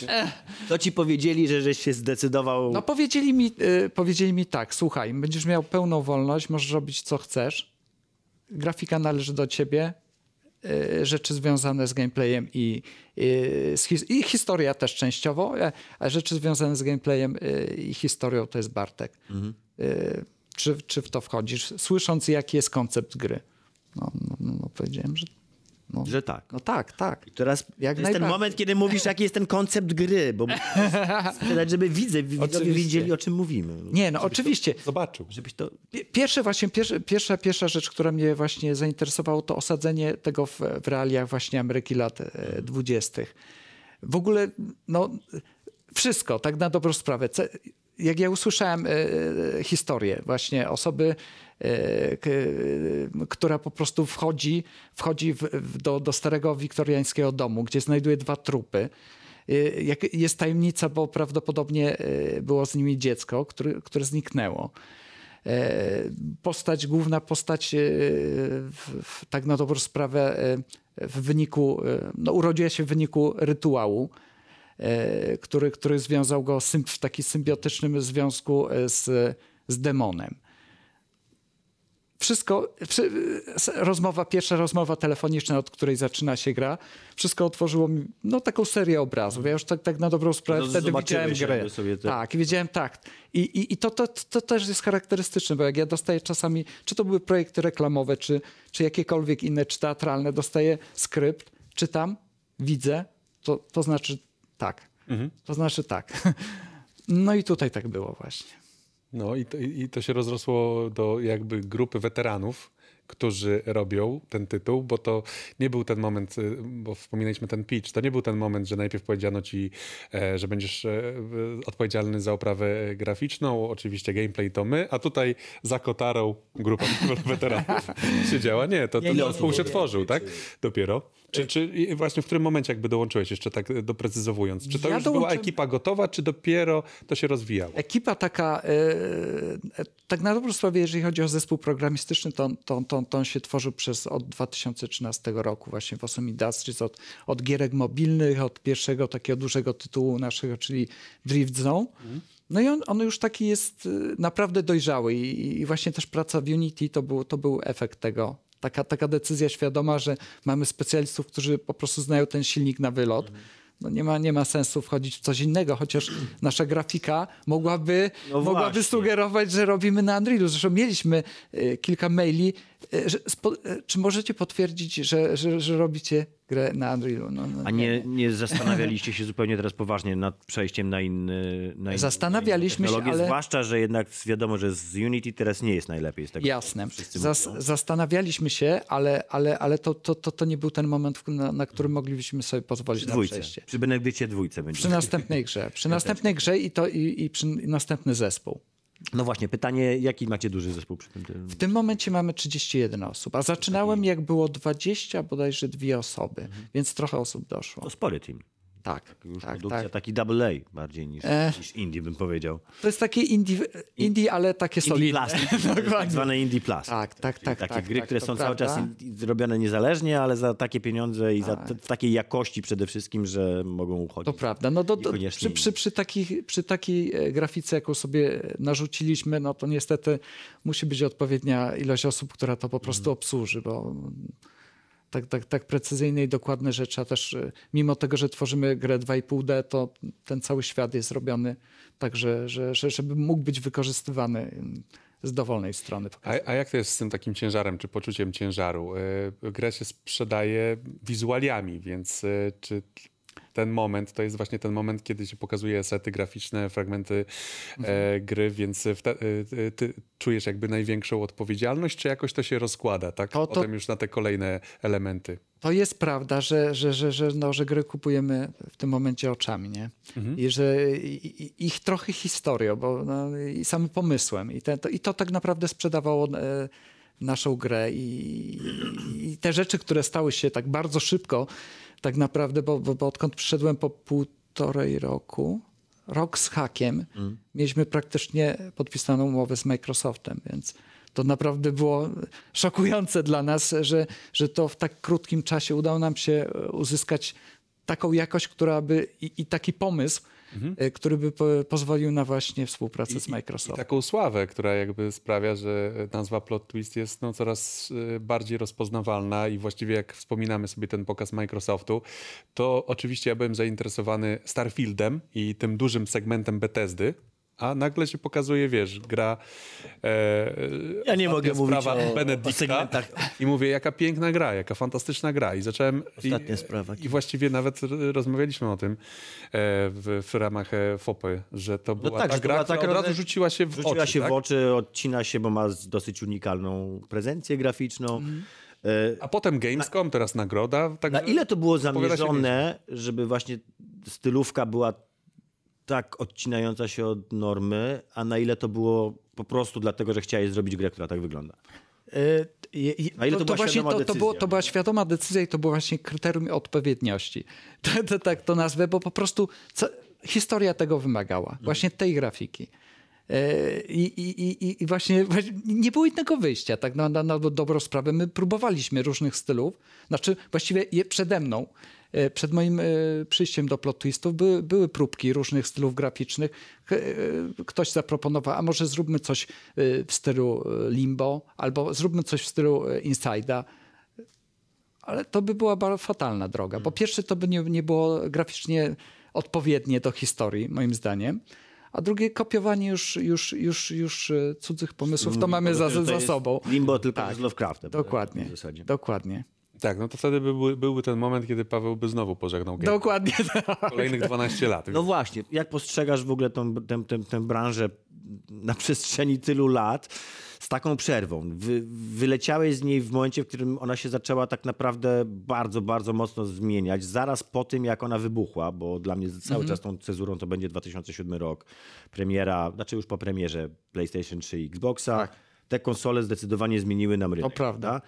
To ci powiedzieli, że żeś się zdecydował... No powiedzieli mi, y, powiedzieli mi tak, słuchaj, będziesz miał pełną wolność, możesz robić co chcesz, grafika należy do ciebie, y, rzeczy związane z gameplayem i, y, z his- i historia też częściowo, e, a rzeczy związane z gameplayem y, i historią to jest Bartek. Y, Czy, czy w to wchodzisz, słysząc jaki jest koncept gry? No, no, no, no powiedziałem, że no, Że tak. no tak, tak. I teraz Jak to jest ten moment, kiedy mówisz, jaki jest ten koncept gry, bo sprzedać, żeby widze, widzowie wiedzieli, o czym mówimy. Nie, no oczywiście. Zobaczył. Żebyś to... Pi- Pierwsze właśnie, pierwsze, pierwsza, pierwsza rzecz, która mnie właśnie zainteresowało, to osadzenie tego w, w realiach właśnie Ameryki lat e, dwudziestych. W ogóle, no, wszystko, tak na dobrą sprawę. Jak ja usłyszałem e, historię właśnie osoby, e, która po prostu wchodzi, wchodzi w, do, do starego wiktoriańskiego domu, gdzie znajduje dwa trupy. E, jest tajemnica, bo prawdopodobnie e, było z nimi dziecko, które, które zniknęło. E, Postać, główna postać, e, tak na dobrą sprawę, e, w wyniku, e, no, urodziła się w wyniku rytuału, e, który, który związał go w taki symbiotycznym związku e, z, z demonem. Wszystko, rozmowa, pierwsza rozmowa telefoniczna, od której zaczyna się gra, wszystko otworzyło mi no, taką serię obrazów. Ja już tak, tak na dobrą sprawę No, wtedy widziałem grę. te- Tak, i wiedziałem tak. I, i, i to, to, to też jest charakterystyczne, bo jak ja dostaję czasami, czy to były projekty reklamowe, czy, czy jakiekolwiek inne, czy teatralne, dostaję skrypt, czytam, widzę, to, to znaczy tak. To znaczy tak. No i tutaj tak było właśnie. No i to, i to się rozrosło do jakby grupy weteranów, którzy robią ten tytuł, bo to nie był ten moment, y, bo wspominaliśmy ten pitch, to nie był ten moment, że najpierw powiedziano ci, e, że będziesz e, odpowiedzialny za oprawę graficzną, oczywiście gameplay to my, a tutaj za kotarą grupa weteranów siedziała. Nie, to, to zespół się tworzył, tak? Dopiero. Czy, czy właśnie w którym momencie jakby dołączyłeś jeszcze tak doprecyzowując? Czy to Ja już była dołączyłem- ekipa gotowa, czy dopiero to się rozwijało? Ekipa taka, e, tak na dobrą sprawę, jeżeli chodzi o zespół programistyczny, to, to, to, to on się tworzył przez od 2013 roku właśnie w Awesome Industries, od, od gierek mobilnych, od pierwszego takiego dużego tytułu naszego, czyli Drift Zone. No i on, on już taki jest e, naprawdę dojrzały i, i właśnie też praca w Unity to był, to był efekt tego. Taka, taka decyzja świadoma, że mamy specjalistów, którzy po prostu znają ten silnik na wylot. no nie, ma, nie ma sensu wchodzić w coś innego, chociaż nasza grafika mogłaby, No mogłaby sugerować, że robimy na Unrealu. Zresztą mieliśmy e, kilka maili. E, e, czy możecie potwierdzić, że, że, że robicie grę na Unrealu? No, no, A nie, nie zastanawialiście się zupełnie teraz poważnie nad przejściem na inny na inny- Zastanawialiśmy na się, ale- Zwłaszcza, że jednak wiadomo, że z Unity teraz nie jest najlepiej z tego. Jasne. Zas, zastanawialiśmy się, ale, ale, ale to, to, to, to nie był ten moment, na, na który moglibyśmy sobie pozwolić Przy na dwójce. przejście. Przy Benedykcie dwójce będzie. Przy następnej grze. Przy następnej grze i, to, i, i przy następny zespół. No właśnie, pytanie, jaki macie duży zespół przy tym? W tym momencie mamy 31 osób, a zaczynałem jak było 20, bodajże dwie osoby, Mhm. więc trochę osób doszło. To spory team. Tak, Już tak, produkcja tak. taki double A bardziej niż, E. niż indie, bym powiedział. To jest takie indie, indie ale takie Indie solidne. tak Dokładnie. zwane indie. Tak, tak, tak. takie tak, gry, tak, które są cały czas zrobione niezależnie, ale za takie pieniądze i za Tak. takiej jakości przede wszystkim, że mogą uchodzić. To prawda. No to, Niekoniecznie przy, przy, przy, takich, przy takiej e, grafice, jaką sobie narzuciliśmy, no to niestety musi być odpowiednia ilość osób, która to po prostu obsłuży, bo tak, tak, tak precyzyjne i dokładne rzeczy, a też e, mimo tego, że tworzymy grę 2,5D, to ten cały świat jest robiony tak, że, że, że, żeby mógł być wykorzystywany mm, z dowolnej strony. A, a jak to jest z tym takim ciężarem, czy poczuciem ciężaru? Y, Grę się sprzedaje wizualiami, więc y, czy ten moment to jest właśnie ten moment, kiedy się pokazuje sety graficzne, fragmenty e, gry, więc wte, y, ty czujesz jakby największą odpowiedzialność, czy jakoś to się rozkłada, tak? To- to- Potem już na te kolejne elementy. To jest prawda, że, że, że, że, no, że gry kupujemy w tym momencie oczami, nie? I że i, i, ich trochę historią, bo no, i samym pomysłem. I, te, to, I to tak naprawdę sprzedawało e, naszą grę i, i te rzeczy, które stały się tak bardzo szybko, tak naprawdę, bo, bo, bo odkąd przyszedłem po półtorej roku, rok z hakiem, mieliśmy praktycznie podpisaną umowę z Microsoftem, więc to naprawdę było szokujące dla nas, że, że to w tak krótkim czasie udało nam się e, uzyskać taką jakość, która by i, i taki pomysł, e, który by po, pozwolił na właśnie współpracę z I Microsoftem. taką sławę, która jakby sprawia, że nazwa Plot Twist jest no, coraz y, bardziej rozpoznawalna i właściwie jak wspominamy sobie ten pokaz Microsoftu, to oczywiście ja byłem zainteresowany Starfieldem i tym dużym segmentem Bethesdy, a nagle się pokazuje, wiesz, gra e, Ja nie mogę mówić o- o Benedicta segmentach. i mówię, jaka piękna gra, jaka fantastyczna gra i zacząłem Ostatnia i, sprawa. i właściwie nawet rozmawialiśmy o tym e, w, w ramach e, FOPy, że to była tak, ta gra, była która taka od razu rzuciła się w Rzuciła oczy, się tak? w oczy, odcina się, bo ma dosyć unikalną prezencję graficzną. E, A potem Gamescom, teraz nagroda. Tak Na ile to było zamierzone, żeby właśnie stylówka była tak odcinająca się od normy, a na ile to było po prostu dlatego, że chciałeś zrobić grę, która tak wygląda? E, je- A ile to była właśnie świadoma to, to, było, to była świadoma decyzja i to było właśnie kryterium odpowiedniości. To, to, tak to nazwę, bo po prostu co, historia tego wymagała. Mhm. Właśnie tej grafiki. E, I, i, i, I właśnie właśnie nie było innego wyjścia, tak na, na, na dobrą sprawę. My próbowaliśmy różnych stylów, znaczy właściwie je przede mną, e, przed moim e, przyjściem do plot twistów były, były próbki różnych stylów graficznych. E, Ktoś zaproponował, a może zróbmy coś e, w stylu e, Limbo, albo zróbmy coś w stylu e, Inside'a. Ale to by była fatalna droga. Po pierwsze, to by nie, nie było graficznie odpowiednie do historii, moim zdaniem. A drugie, kopiowanie już, już, już, już e, cudzych pomysłów, to mamy za, za sobą. Limbo tylko Tak. z Lovecraftem. Dokładnie. W zasadzie. Dokładnie. Tak, no to wtedy byłby, byłby ten moment, kiedy Paweł by znowu pożegnał Game. Dokładnie tak. Kolejnych 12 lat. No właśnie, jak postrzegasz w ogóle tą, tę, tę, tę branżę na przestrzeni tylu lat z taką przerwą? Wy, wyleciałeś z niej w momencie, w którym ona się zaczęła tak naprawdę bardzo, bardzo mocno zmieniać. Zaraz po tym, jak ona wybuchła, bo dla mnie cały czas tą cezurą to będzie 2007 rok. Premiera, znaczy już po premierze PlayStation 3 i Xboxa. Te konsole zdecydowanie zmieniły nam rynek. To prawda.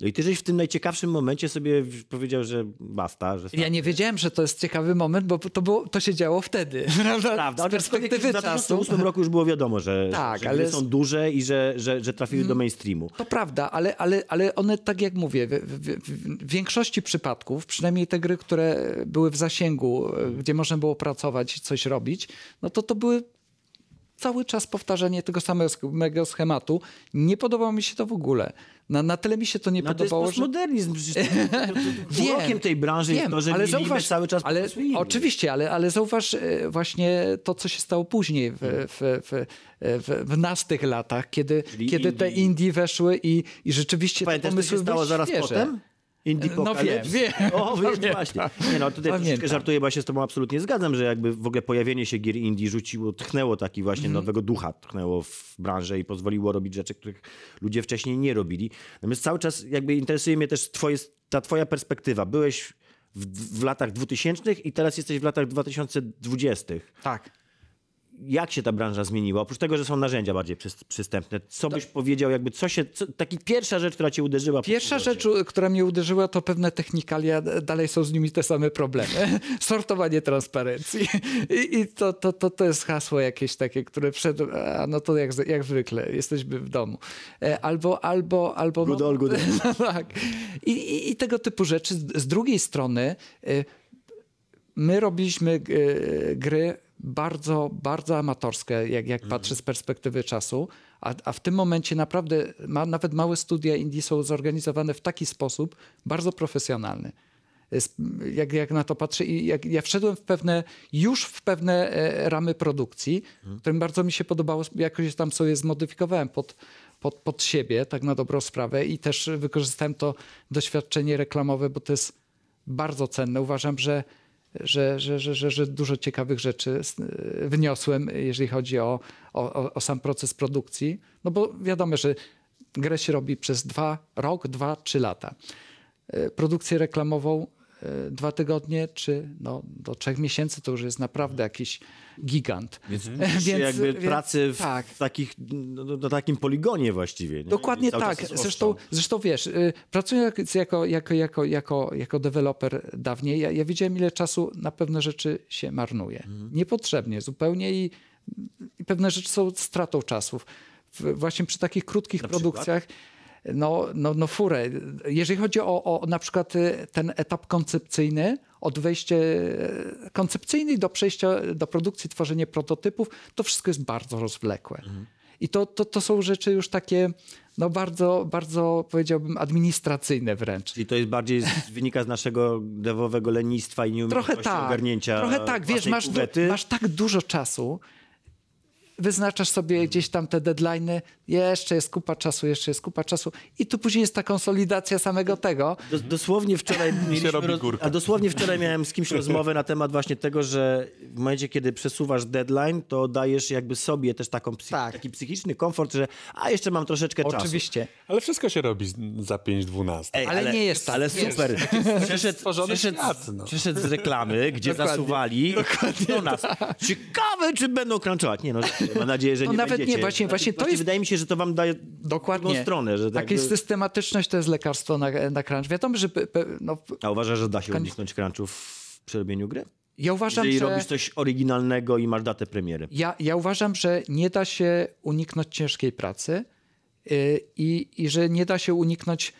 No i ty żeś w tym najciekawszym momencie sobie powiedział, że basta, że Ja nie wiedziałem, że to jest ciekawy moment, bo to, było, to się działo wtedy. Prawda? Prawda, Z perspektywy w czasu. 2008 roku już było wiadomo, że, Tak, że ale są duże i że, że, że trafiły do mainstreamu. To prawda, ale, ale, ale one, tak jak mówię, w, w, w większości przypadków, przynajmniej te gry, które były w zasięgu, e, gdzie można było pracować i coś robić, no to to były cały czas powtarzanie tego samego schematu. Nie podobało mi się to w ogóle. Na, na tyle mi się to nie No to jest podobało, że... postmodernizm. Przecież Urokiem tej branży jest to, że ale zauważ, cały czas ale. Oczywiście, ale, ale zauważ e, właśnie to, co się stało później w, w, w, w, w nas tych latach, kiedy, Czyli kiedy te indie. weszły i, i rzeczywiście Pamiętasz, te co pomysły się stało zaraz świeże. potem? Indie No wiem, wiem. O, wiesz, właśnie. Nie no, tutaj troszeczkę Pamiętam. żartuję, bo ja się z tobą absolutnie zgadzam, że jakby w ogóle pojawienie się gier indie rzuciło, tchnęło taki właśnie Mhm. nowego ducha, tchnęło w branżę i pozwoliło robić rzeczy, których ludzie wcześniej nie robili. Natomiast cały czas jakby interesuje mnie też twoje, ta twoja perspektywa. Byłeś w, w latach 2000 i teraz jesteś w latach 2020. Tak. Jak się ta branża zmieniła? Oprócz tego, że są narzędzia bardziej przys- przystępne, co byś powiedział, jakby co się, co, taki pierwsza rzecz, która cię uderzyła? Pierwsza rzecz, która mnie uderzyła, to pewne technikalia. Dalej są z nimi te same problemy. Sortowanie transparencji. I, i to, to, to, to jest hasło jakieś takie, które przed... A no to jak, jak zwykle, jesteśmy w domu. E, Albo, albo, albo... Good old, good old. No, tak. I, i, I tego typu rzeczy. Z, drugiej strony e, my robiliśmy e, gry bardzo, bardzo amatorskie, jak, jak patrzę z perspektywy czasu, a, a w tym momencie naprawdę ma, nawet małe studia indie są zorganizowane w taki sposób bardzo profesjonalny. Jak, jak na to patrzę i jak ja wszedłem w pewne, już w pewne e, ramy produkcji, którym bardzo mi się podobało, jakoś tam sobie zmodyfikowałem pod, pod, pod siebie, tak na dobrą sprawę i też wykorzystałem to doświadczenie reklamowe, bo to jest bardzo cenne. Uważam, że, że, że, że, że, dużo ciekawych rzeczy s- wniosłem, jeżeli chodzi o, o, o- sam proces produkcji. No bo wiadomo, że grę się robi przez dwa, rok, dwa, trzy lata. E, Produkcję reklamową dwa tygodnie, czy no, do trzech miesięcy to już jest naprawdę jakiś gigant. Więc, jakby więc- pracy w, tak. takich, no, no, takim poligonie właściwie. Nie? Dokładnie tak. Zresztą, zresztą wiesz, y, pracując jako, jako, jako, jako, jako deweloper dawniej, ja, ja wiedziałem, ile czasu na pewne rzeczy się marnuje. Mhm. Niepotrzebnie zupełnie i, i pewne rzeczy są stratą czasów. Właśnie przy takich krótkich Na produkcjach no, no, no furę. Jeżeli chodzi o, o na przykład y, ten etap koncepcyjny, od wejścia e, koncepcyjny do przejścia do produkcji, tworzenie prototypów, to wszystko jest bardzo rozwlekłe. I to, to, to są rzeczy już takie no bardzo, bardzo powiedziałbym administracyjne wręcz. Czyli to jest bardziej z, wynika z naszego devowego lenistwa i nieumiejętności Trochę tak. ogarnięcia Trochę tak, wiesz, masz, du- masz tak dużo czasu, wyznaczasz sobie gdzieś tam te deadline'y, jeszcze jest kupa czasu, jeszcze jest kupa czasu i tu później jest ta konsolidacja samego tego. Dos, dosłownie wczoraj mieliśmy roz... górka. A dosłownie wczoraj miałem z kimś rozmowę na temat właśnie tego, że w momencie, kiedy przesuwasz deadline, to dajesz jakby sobie też taką psy... Tak. taki psychiczny komfort, że a jeszcze mam troszeczkę czasu. Oczywiście. Ale wszystko się robi za 5-12. Ej, Ale nie jest tak, Ale super. Przeszedł, stworzony przeszedł, świat, no. przeszedł z reklamy, gdzie Dokładnie. zasuwali do nas. Ciekawe, czy będą crunchować. Nie no, mam nadzieję, że No nie nawet będziecie. nie, właśnie- właśnie to jest- Wydaje mi się, że to wam daje Dokładnie. stronę. Że tak Taka jakby... systematyczność to jest lekarstwo na, na crunch. Wiadomo, że no, A uważasz, że da się uniknąć crunchów w przerobieniu gry? ja uważam, Jeżeli że... robisz coś oryginalnego i masz datę premiery. Ja, ja uważam, że nie da się uniknąć ciężkiej pracy yy, i, i że nie da się uniknąć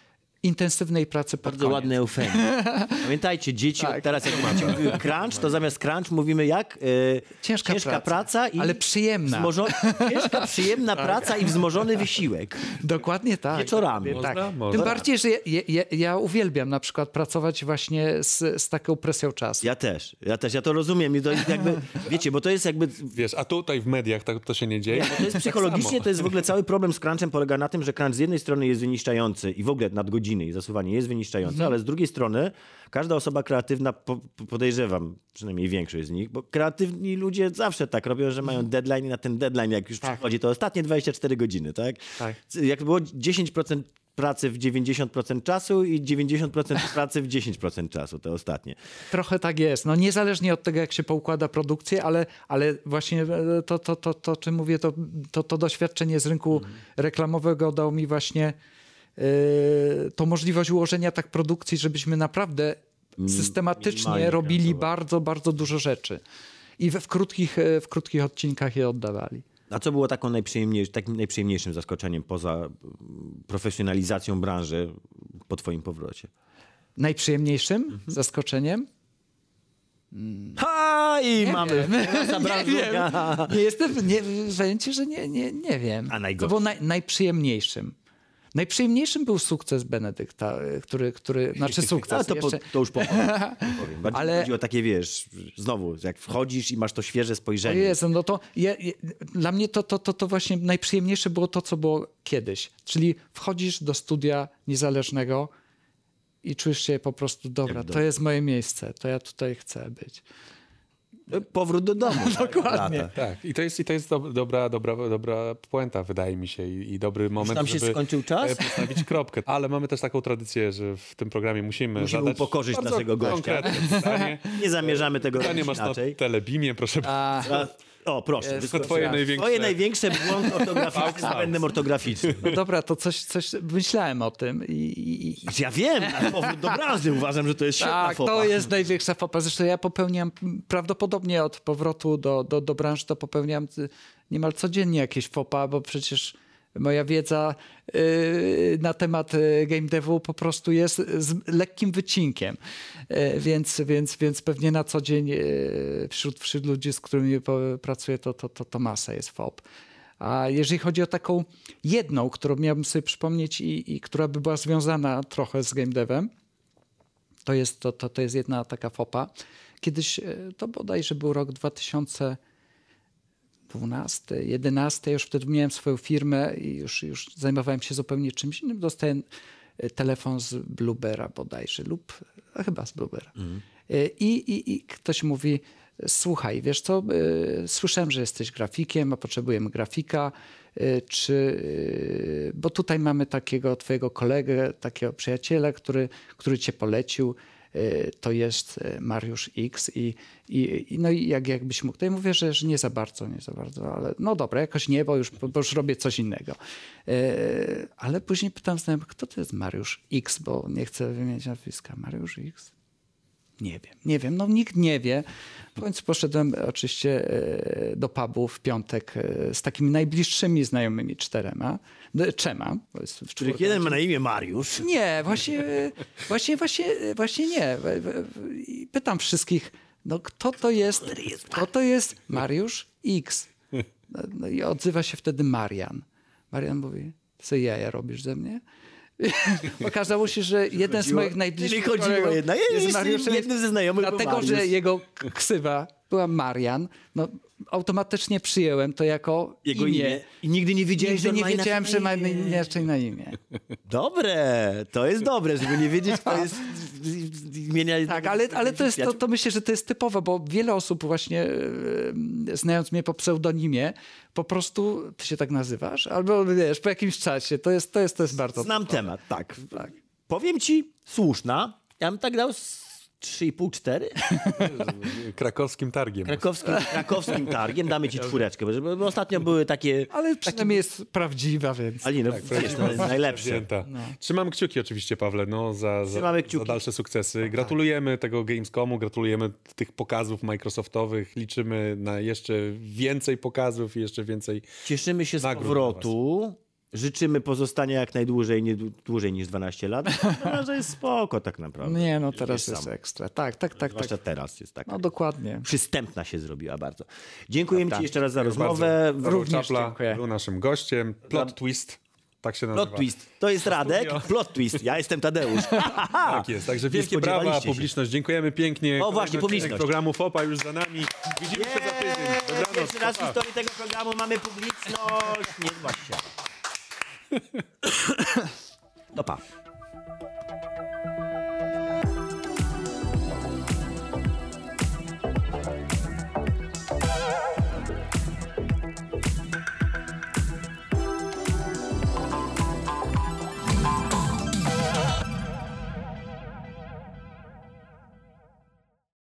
intensywnej pracy Bardzo koniec. ładny eufemizm. Pamiętajcie, dzieci Tak. teraz jak mówiły crunch, to zamiast crunch mówimy jak? E, Ciężka praca. praca i Ale przyjemna. Wzmożo... Ciężka, przyjemna praca i wzmożony wysiłek. Dokładnie tak. Wieczorami. Można, tak. można. Tym bardziej, że ja, ja, ja uwielbiam na przykład pracować właśnie z, z taką presją czasu. Ja też, ja też, ja to rozumiem i to jakby, wiecie, bo to jest jakby, Wiesz, a tutaj w mediach tak to się nie dzieje. to jest psychologicznie, to jest w ogóle cały problem z crunchem polega na tym, że crunch z jednej strony jest wyniszczający i w ogóle nadgodziny i zasuwanie jest wyniszczające, Mhm. ale z drugiej strony każda osoba kreatywna, po, po- podejrzewam, przynajmniej większość z nich, bo kreatywni ludzie zawsze tak robią, że mają deadline i na ten deadline jak już Tak. przychodzi, to ostatnie 24 godziny, tak? Tak. Jak było 10% pracy w 90% czasu i 90% pracy w 10% czasu, te ostatnie. Trochę tak jest. No niezależnie od tego, jak się poukłada produkcję, ale, ale właśnie e, to, to, to, to, czym mówię, to, to, to doświadczenie z rynku Mhm. reklamowego dało mi właśnie e, tą możliwość ułożenia tak produkcji, żebyśmy naprawdę systematycznie robili bardzo, bardzo dużo rzeczy. I w, w, krótkich, e, w krótkich odcinkach je oddawali. A co było taką najprzyjemniej, takim najprzyjemniejszym zaskoczeniem poza profesjonalizacją branży po twoim powrocie? Najprzyjemniejszym Mhm. zaskoczeniem Ha! I mamy. Nasza Nie wiem. Nie jestem, nie, powiem ci, że nie, nie, nie wiem. A najgorszy? To był naj, najprzyjemniejszym. Najprzyjemniejszym był sukces Benedykta, y, który, który znaczy sukces. A to, po, to już po, powiem. Bardziej Ale- chodzi o takie, wiesz, znowu, jak wchodzisz i masz to świeże spojrzenie. Jezu, no to je, dla mnie to, to, to, to właśnie najprzyjemniejsze było to, co było kiedyś. Czyli wchodzisz do studia niezależnego i czujesz się po prostu, dobra, to jest moje miejsce, to ja tutaj chcę być. Powrót do domu. Dokładnie. Lata. Tak, i to jest, i to jest do, dobra, dobra, dobra puenta, wydaje mi się, i, i dobry moment, nam się żeby skończył czas? e, postawić kropkę. Ale mamy też taką tradycję, że w tym programie musimy, Musimy zadać upokorzyć bardzo naszego gościa. konkretne pytanie. Nie zamierzamy tego Pytanie robić masz na telebimie, proszę A, A, O, proszę. Jest wysłuchaj. to twoje największe... Twoje największe błąd ortograficzny z błędem ortograficznym. no dobra, to coś, coś myślałem o tym i, ja wiem, ale powrót do branży uważam, że to jest świetna Tak, fopa. to jest największa fopa. Zresztą ja popełniam prawdopodobnie od powrotu do, do, do branży, to popełniam y, niemal codziennie jakieś fopa, bo przecież moja wiedza y, na temat y, game devu po prostu jest z lekkim wycinkiem. Y, więc, więc, więc pewnie na co dzień wśród, wśród ludzi, z którymi pracuję, to, to, to, to masa jest fop. A jeżeli chodzi o taką jedną, którą miałbym sobie przypomnieć i, i która by była związana trochę z game devem, to jest, to, to, to jest jedna taka fopa. Kiedyś, to bodajże był rok 2012, 11, już wtedy miałem swoją firmę i już, już zajmowałem się zupełnie czymś innym. Dostałem e, telefon z Bluebera bodajże lub a chyba z Bluebera. E, I, i, I ktoś mówi, słuchaj, wiesz co, e, słyszałem, że jesteś grafikiem, a potrzebujemy grafika, e, czy, e, bo tutaj mamy takiego twojego kolegę, takiego przyjaciela, który, który cię polecił, e, to jest e, Mariusz X i, i, i no i jak, jakbyś mógł, to ja mówię, że, że nie za bardzo, nie za bardzo, ale no dobra, jakoś nie, bo już, bo już robię coś innego. E, Ale później pytam znajomych, kto to jest Mariusz X, bo nie chcę wymieniać nazwiska. Mariusz X? Nie wiem, nie wiem, no nikt nie wie. W końcu poszedłem oczywiście e, do pubu w piątek e, z takimi najbliższymi znajomymi czterema, no, trzema. czwórkę. jeden ma na imię Mariusz. Nie, właśnie, właśnie, właśnie, właśnie nie. Pytam wszystkich, no kto to jest, kto to jest Mariusz X? No, no i odzywa się wtedy Marian. Marian mówi, co jaja robisz ze mnie? Okazało się, że jeden z moich najbliższych czyli chodziło jednak- jest jednym ze znajomych Dlatego, że jego ksywa była Marian, no automatycznie przyjąłem to jako Jego imię. imię. I nigdy nie wiedziałeś, Nigdy że nie wiedziałem, że ma imię. inaczej na imię. Dobre, to jest dobre, żeby nie wiedzieć, kto jest imienia. Tak, ale, ale to, jest, to, to myślę, że to jest typowe, bo wiele osób właśnie e, znając mnie po pseudonimie, po prostu ty się tak nazywasz, albo wiesz, po jakimś czasie. To jest, to jest, to jest bardzo... Znam temat, tak. Powiem ci, słuszna. Ja bym tak dał 3,5-4. Krakowskim targiem. Krakowskim, krakowskim targiem damy ci czwóreczkę, bo, bo ostatnio były takie... Ale przynajmniej jest prawdziwa, więc... Ale nie, no, wiesz, to jest najlepsze. Wzięta. Trzymam kciuki oczywiście, Pawle, no, za, za, Trzymamy kciuki. za dalsze sukcesy. Gratulujemy tego Gamescomu, gratulujemy tych pokazów Microsoftowych. Liczymy na jeszcze więcej pokazów i jeszcze więcej. Cieszymy się z Nagród powrotu. Życzymy pozostania jak najdłużej, nie dłu- dłużej niż 12 lat. No, że jest spoko tak naprawdę. Nie, no teraz jest sam. ekstra. Tak, tak, tak. Zwłaszcza tak. teraz jest tak. No dokładnie. Przystępna się zrobiła bardzo. Dziękujemy Tak, ci jeszcze raz za rozmowę. bardzo. Również Czapla dziękuję. był naszym gościem. Plot Twist, tak się nazywa. Plot twist. To jest Radek. Plot twist. Ja jestem Tadeusz. Tak jest, także wielkie brawa, publiczność. Dziękujemy pięknie. O, właśnie, publiczność. programu FOPA już za nami. Widzimy się za tydzień. Dobranoc. Pierwszy raz w historii tego programu mamy publiczność. Nie się. No pa.